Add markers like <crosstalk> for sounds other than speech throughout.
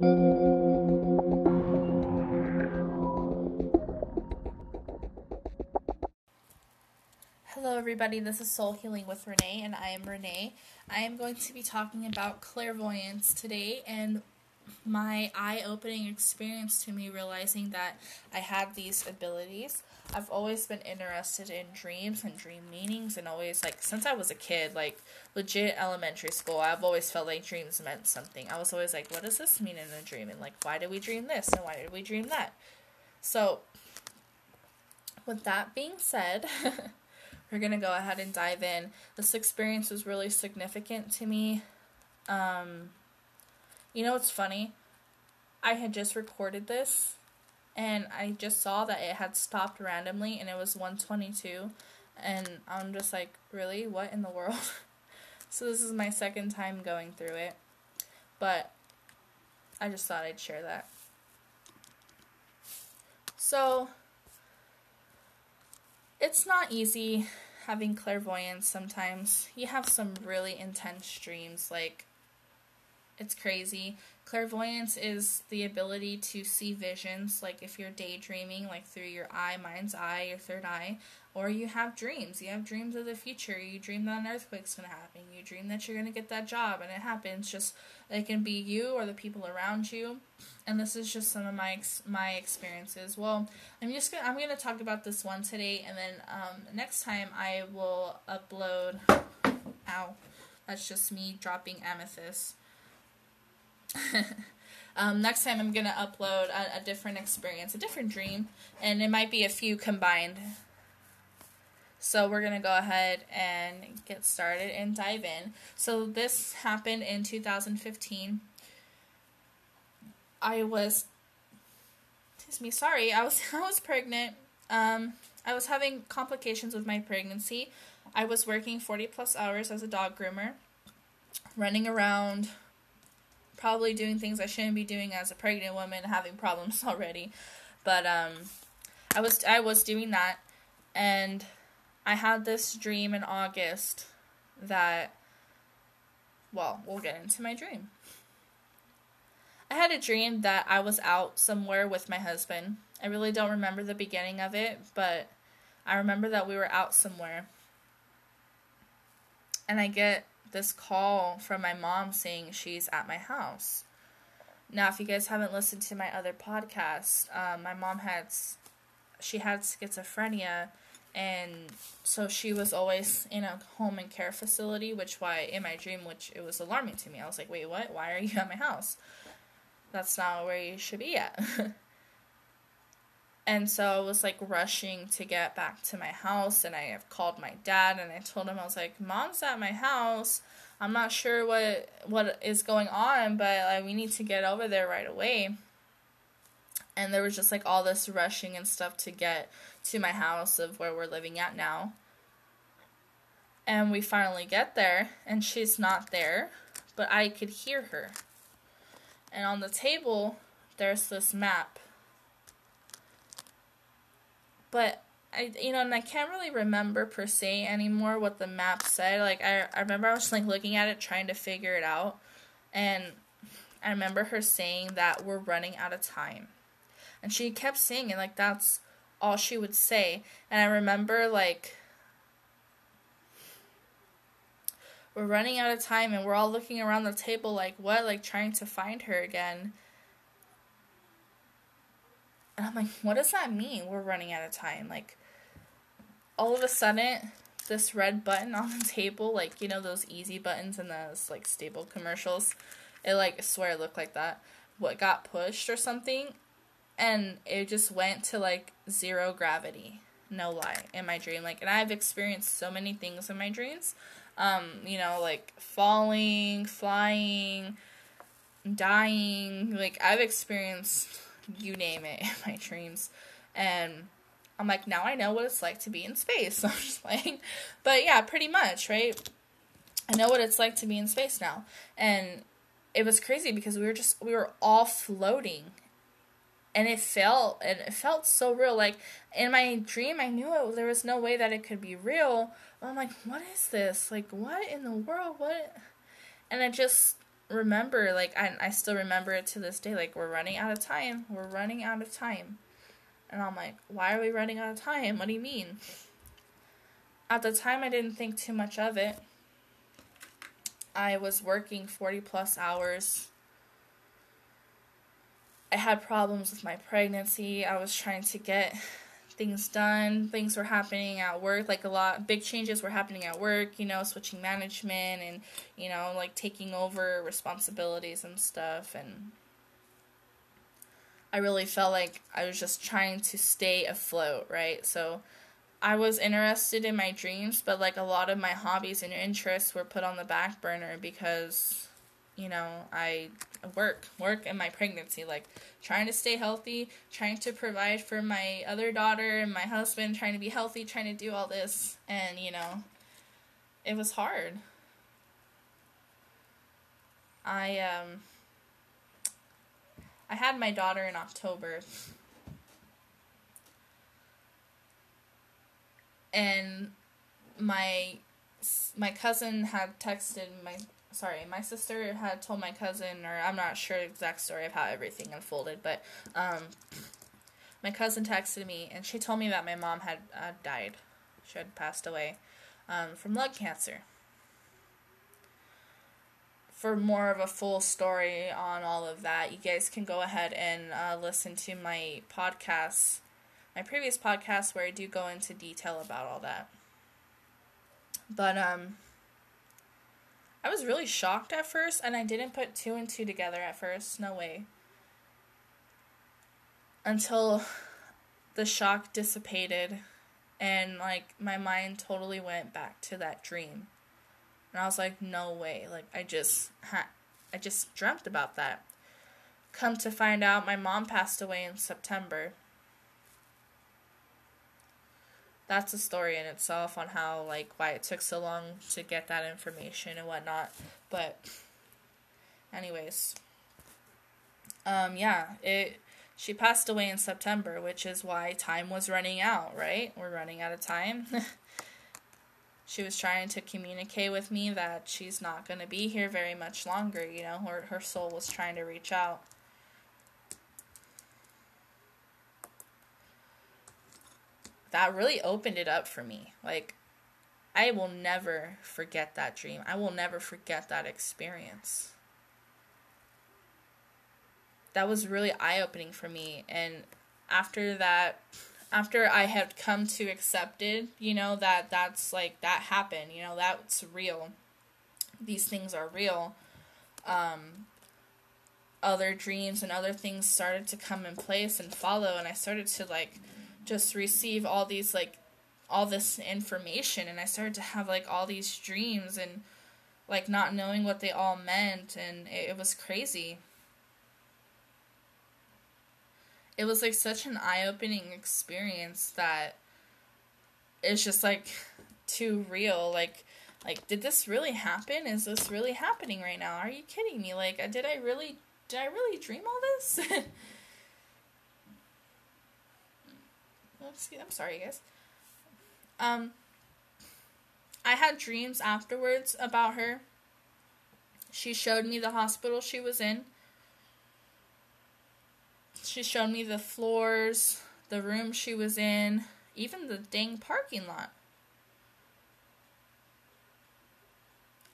Hello, everybody. This is Soul Healing with Renee, and I am Renee. I am going to be talking about clairvoyance today and my eye opening experience to me realizing that I had these abilities. I've always been interested in dreams and dream meanings, and always, like, since I was a kid, like, legit elementary school, I've always felt like dreams meant something. I was always like, what does this mean in a dream? And, like, why did we dream this? And why did we dream that? So, with that being said, <laughs> we're to go ahead and dive in. This experience was really significant to me. Um, you know what's funny? I had just recorded this and I just saw that it had stopped randomly and it was 122 and I'm just like, really? What in the world? <laughs> so this is my second time going through it. But I just thought I'd share that. So it's not easy having clairvoyance sometimes. You have some really intense dreams like it's crazy. Clairvoyance is the ability to see visions, like if you're daydreaming, like through your eye, mind's eye, your third eye, or you have dreams. You have dreams of the future. You dream that an earthquake's going to happen. You dream that you're going to get that job, and it happens. Just it can be you or the people around you. And this is just some of my ex- my experiences. Well, I'm just gonna I'm gonna talk about this one today, and then um, next time I will upload. Ow, that's just me dropping amethyst. <laughs> um, next time I'm gonna upload a, a different experience, a different dream, and it might be a few combined. So we're gonna go ahead and get started and dive in. So this happened in 2015. I was, excuse me, sorry, I was <laughs> I was pregnant. Um, I was having complications with my pregnancy. I was working 40 plus hours as a dog groomer, running around probably doing things I shouldn't be doing as a pregnant woman, having problems <laughs> already. But um, I was I was doing that, and I had this dream in August that. Well, we'll get into my dream. I had a dream that I was out somewhere with my husband. I really don't remember the beginning of it, but I remember that we were out somewhere. And I get this call from my mom saying she's at my house. Now, if you guys haven't listened to my other podcast, um, my mom had she had schizophrenia, and so she was always in a home and care facility. Which why in my dream, which it was alarming to me. I was like, wait, what? Why are you at my house? That's not where you should be at. <laughs> And so I was like rushing to get back to my house, and I have called my dad, and I told him I was like, "Mom's at my house. I'm not sure what what is going on, but like we need to get over there right away." And there was just like all this rushing and stuff to get to my house of where we're living at now. And we finally get there, and she's not there, but I could hear her. And on the table, there's this map but I you know, and I can't really remember per se anymore what the map said. Like I I remember I was like looking at it trying to figure it out and I remember her saying that we're running out of time. And she kept saying it like that's all she would say. And I remember like we're running out of time and we're all looking around the table like what like trying to find her again and I'm like, what does that mean? We're running out of time. Like, all of a sudden, this red button <laughs> on the table, like, you know, those easy buttons in those, like, Staples commercials, it, like, I swear it looked like that. What got pushed or something, and it just went to, like, zero gravity. No lie, in my dream. Like, and I've experienced so many things in my dreams. Um, you know, like falling, flying, dying. Like, I've experienced you name it, in <laughs> my dreams. And I'm like, now I know what it's like to be in space. <laughs> I'm just like, but yeah, pretty much, right? I know what it's like to be in space now. And it was crazy because we were just, we were all floating. And it felt, and it felt so real. Like in my dream, I knew it, there was no way that it could be real. I'm like, what is this? Like, what in the world? What? And I just, remember, like, I, I still remember it to this day. Like, we're running out of time. We're running out of time. And I'm like, why are we running out of time? What do you mean? At the time, I didn't think too much of it. I was working 40 plus hours. I had problems with my pregnancy. I was trying to get things done. Things were happening at work, like a lot big changes were happening at work, you know, switching management and, you know, like taking over responsibilities and stuff and I really felt like I was just trying to stay afloat, right? So I was interested in my dreams, but like a lot of my hobbies and interests were put on the back burner because you know, I work, work in my pregnancy, like trying to stay healthy, trying to provide for my other daughter and my husband, trying to be healthy, trying to do all this. And, you know, it was hard. I, um, I had my daughter in October. And my my cousin had texted my sorry, my sister had told my cousin, or I'm not sure exact story of how everything unfolded, but um, my cousin texted me and she told me that my mom had uh, died. She had passed away um, from lung cancer. For more of a full story on all of that, you guys can go ahead and uh, listen to my podcast, my previous podcast, where I do go into detail about all that. But um, I was really shocked at first, and I didn't put two and two together at first. No way. Until the shock dissipated, and like my mind totally went back to that dream. And I was like, no way. Like, I just had, I just dreamt about that. Come to find out, my mom passed away in September that's a story in itself on how like why it took so long to get that information and whatnot. But anyways. Um yeah, it she passed away in September, which is why time was running out, right? We're running out of time. <laughs> she was trying to communicate with me that she's not going to be here very much longer, you know. Her her soul was trying to reach out. That really opened it up for me. Like, I will never forget that dream. I will never forget that experience. That was really eye opening for me. And after that, after I had come to accept it, you know, that that's like, that happened, you know, that's real. These things are real. Um, other dreams and other things started to come in place and follow, and I started to like just receive all these like all this information and I started to have like all these dreams and like not knowing what they all meant and it, it was crazy. It was like such an eye-opening experience that it's just like too real like like did this really happen? Is this really happening right now? Are you kidding me? Like did I really did I really dream all this? <laughs> I'm sorry, guys. Um, I had dreams afterwards about her. She showed me the hospital she was in. She showed me the floors, the room she was in, even the dang parking lot.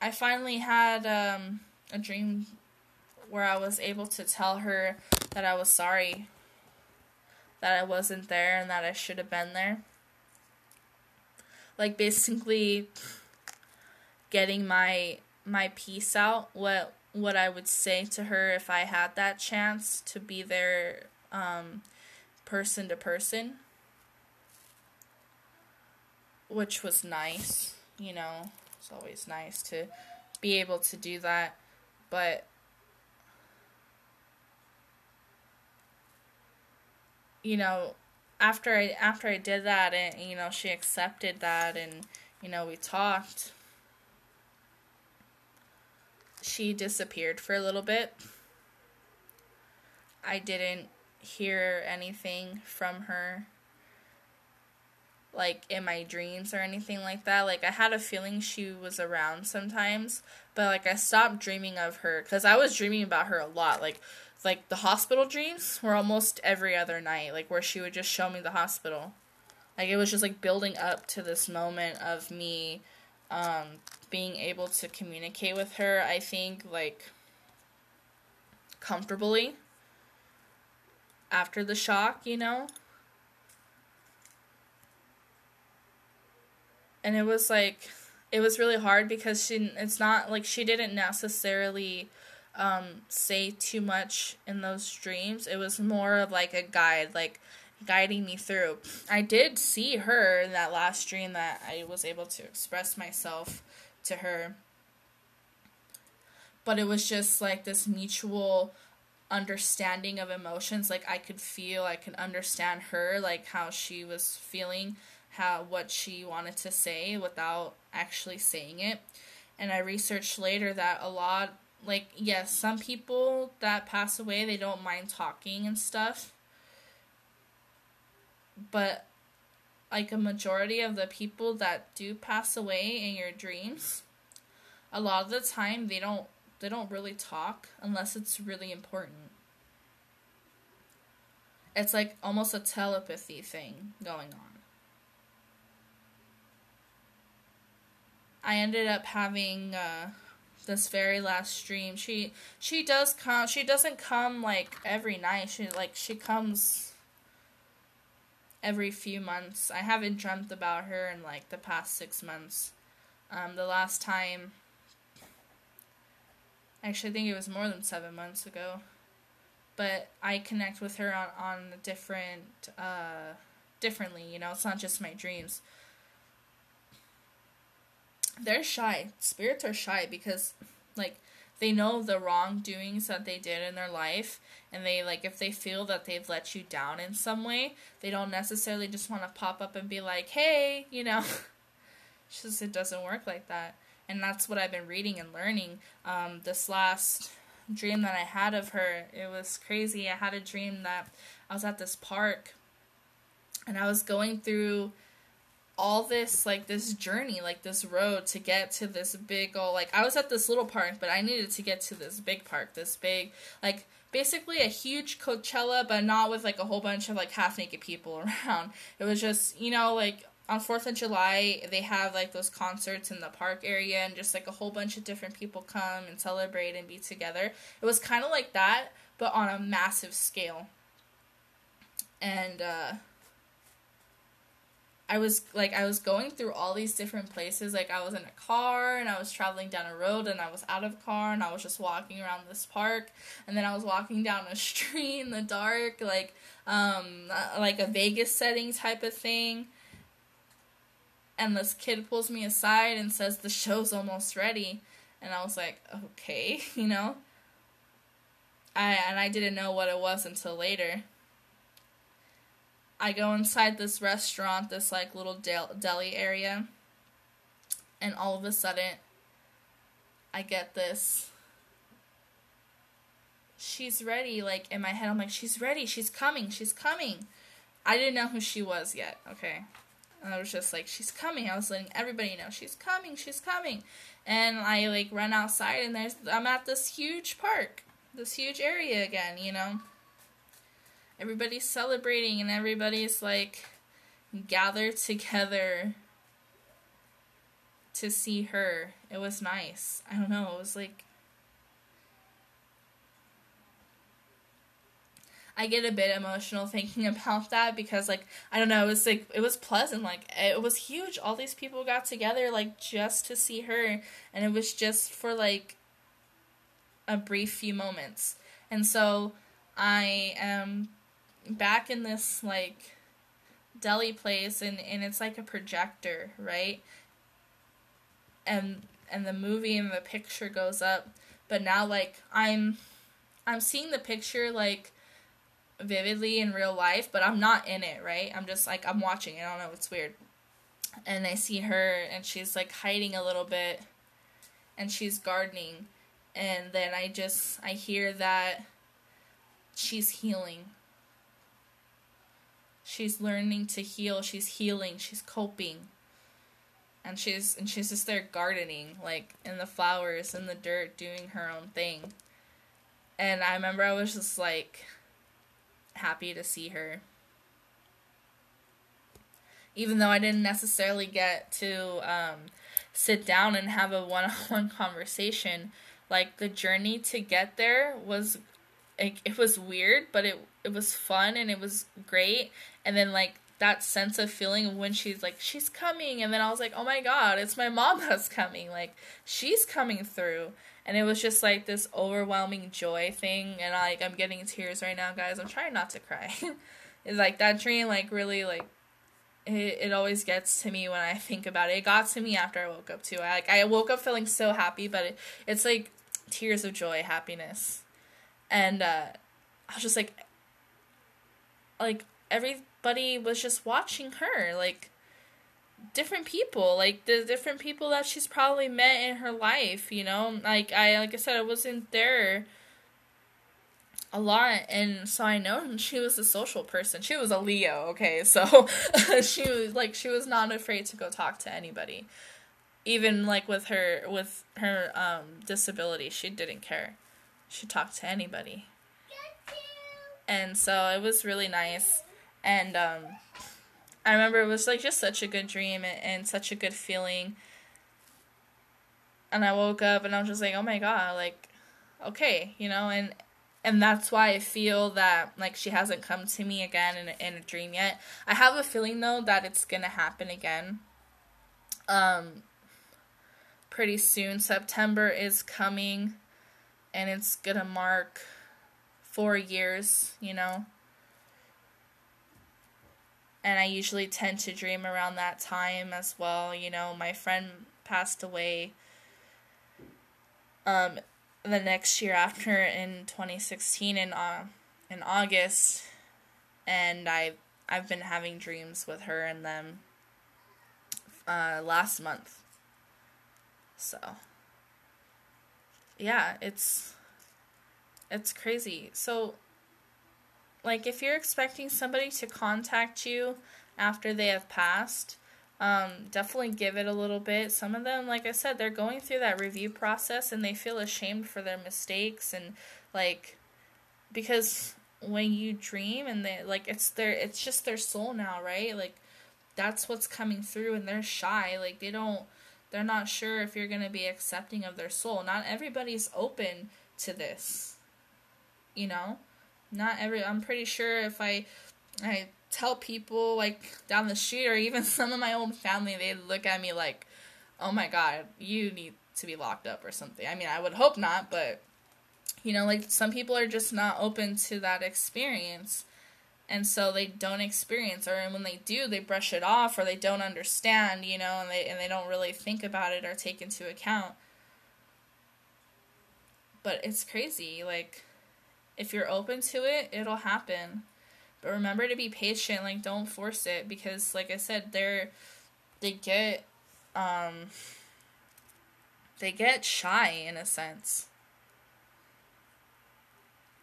I finally had um, a dream where I was able to tell her that I was sorry that I wasn't there and that I should have been there. Like basically getting my my piece out what what I would say to her if I had that chance to be there um, person to person which was nice, you know. It's always nice to be able to do that, but you know, after I after I did that and you know, she accepted that and you know, we talked. She disappeared for a little bit. I didn't hear anything from her. like in my dreams or anything like that. Like I had a feeling she was around sometimes, but like I stopped dreaming of her cuz I was dreaming about her a lot. Like like the hospital dreams were almost every other night, like where she would just show me the hospital. Like it was just like building up to this moment of me um being able to communicate with her. I think like comfortably after the shock, you know? and it was like it was really hard because she it's not like she didn't necessarily um, say too much in those dreams. It was more of like a guide, like guiding me through. I did see her in that last dream that I was able to express myself to her. But it was just like this mutual understanding of emotions. Like I could feel, I could understand her, like how she was feeling how what she wanted to say without actually saying it. And I researched later that a lot like yes, some people that pass away, they don't mind talking and stuff. But like a majority of the people that do pass away in your dreams, a lot of the time they don't they don't really talk unless it's really important. It's like almost a telepathy thing going on. I ended up having uh, this very last stream. She she does come. She doesn't come like every night. She like she comes every few months. I haven't dreamt about her in like the past six months. Um, the last time, actually, I think it was more than seven months ago. But I connect with her on on different uh, differently. You know, it's not just my dreams they're shy. Spirits are shy because like they know the wrongdoings that they did in their life and they like if they feel that they've let you down in some way, they don't necessarily just want to pop up and be like, "Hey," you know. <laughs> it's just it doesn't work like that. And that's what I've been reading and learning. Um, this last dream that I had of her, it was crazy. I had a dream that I was at this park and I was going through all this like this journey like this road to get to this big old like i was at this little park but i needed to get to this big park this big like basically a huge coachella but not with like a whole bunch of like half naked people <laughs> around. It was just you know like on fourth of july they have like those concerts in the park area and just like a whole bunch of different people come and celebrate and be together. It was kind of like that but on a massive scale. And uh I was like I was going through all these different places. Like I was in a car and I was traveling down a road and I was out of car and I was just walking around this park and then I was walking down a <laughs> street in the dark like um uh, like a Vegas setting type of thing. And this kid pulls me aside and says the show's almost ready. And I was like, "Okay, <laughs> you know." I and I didn't know what it was until later. I go inside this restaurant, this like little del- deli area, and all of a sudden, I get this. She's ready. Like in my head, I'm like, she's ready. She's coming. She's coming. I didn't know who she was yet. Okay. I was just like, she's coming. I was letting everybody know she's coming. She's coming. And I like run outside, and there's I'm at this huge park, this huge area again. You know everybody's celebrating and everybody's like gathered together to see her. It was nice. I don't know, it was like I get a bit emotional thinking <laughs> about that because like I don't know, it was like it was pleasant, like it was huge. All these people got together like just to see her and it was just for like a brief few moments. And so I am back in this like deli place and and it's like a projector, right? And and the movie and the picture goes up, but now like I'm I'm seeing the picture like vividly in real life, but I'm not in it, right? I'm just like I'm watching. It. I don't know, it's weird. And I see her and she's like hiding a little bit and she's gardening and then I just I hear that she's healing she's learning to heal, she's healing, she's coping. And she's and she's just there gardening, like in the flowers in the dirt, doing her own thing. And I remember I was just like happy to see her. Even though I didn't necessarily get to um, sit down and have a one on one conversation, like the journey to get there was it, it was weird, but it it was fun and it was great. And then like that sense of feeling when she's like she's coming and then I was like, "Oh my god, it's my mom that's coming." Like she's coming through. And it was just like this overwhelming joy thing and like I'm getting tears right now, guys. I'm trying not to cry. <laughs> it's like that dream like really like it, it always gets to me when I think about it. It got to me after I woke up too. I like I woke up feeling so happy, but it, it's like tears of joy, happiness. And uh I was just like like everybody was just watching her, like different people, like the different people that she's probably met in her life, you know? Like I like I said I wasn't there a lot and so I know <laughs> she was a social person. She was a Leo, okay? So <laughs> she was like she was not afraid to go talk to anybody. Even like with her with her um disability, she didn't care. She talked to anybody. And so it was really nice and um I remember it was like just such a good dream and, and such a good feeling. And I woke up and I was just like, "Oh my god, like okay, you know, and and that's why I feel that like she hasn't come to me again in a, in a dream yet. I have a feeling though that it's gonna happen again. Um, pretty soon. September is coming, and it's gonna mark four years. You know. And I usually tend to dream around that time as well. You know, my friend passed away um the next year after in 2016 in uh, in August and I I've been having dreams with her and them uh, last month. So yeah, it's it's crazy. So like if you're expecting somebody to contact you after they have passed, um, definitely give it a little bit. Some of them, like I said, they're going through that review process and they feel ashamed for their mistakes and like because when you dream and they like it's their it's just their soul now, right? Like that's what's coming through and they're shy. Like they don't they're not sure if you're going to be accepting of their soul. Not everybody's open to this. You know? Not every I'm pretty sure if I I tell people like down the street or even <laughs> some of my own family, they look at me like, "Oh my god, you need to be locked up or something." I mean, I would hope not, but you know, like some people are just not open to that experience. And so they don't experience or when they do, they brush it off or they don't understand, you know, and they and they don't really think about it or take into account. But it's crazy like if you're open to it, it'll happen but remember to be patient, like don't force it because like I said, they're they get um they get shy in a sense.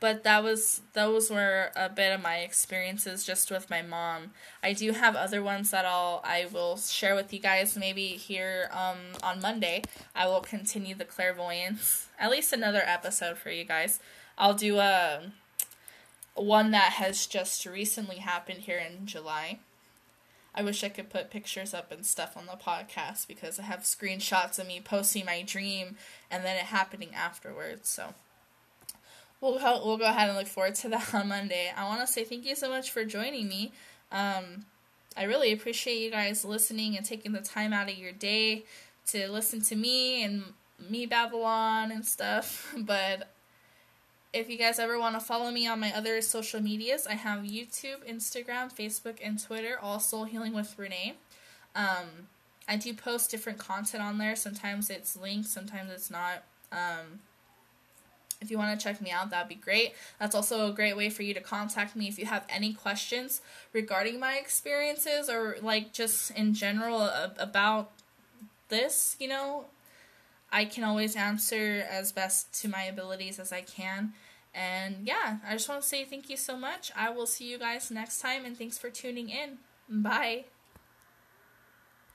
But that was those were a bit of my experiences just with my mom. I do have other ones that I'll I will share with you guys maybe here um on Monday. I will continue the clairvoyance. At least another episode for you guys. I'll do a one that has just recently happened here in July. I wish I could put pictures up and stuff on the podcast because I have screenshots of me posting my dream and then it happening afterwards. So we'll go, we'll go ahead and look forward to <laughs> that on Monday. I want to say thank you so much for joining me. Um, I really appreciate you guys listening and taking the time out of your day to listen to me and me Babylon and stuff. <laughs> But if you guys ever want to follow me on my other social medias, I have YouTube, Instagram, Facebook, and Twitter, all Soul Healing with Renee. Um, I do post different content on there. Sometimes it's linked, sometimes it's not. Um, if you want to check me out, that'd be great. That's also a great way for you to contact me if you have any questions regarding my experiences or like just in general about this, you know, I can always answer as best to my abilities as I can. And yeah, I just want to say thank you so much. I will see you guys next time, and thanks for tuning in. Bye.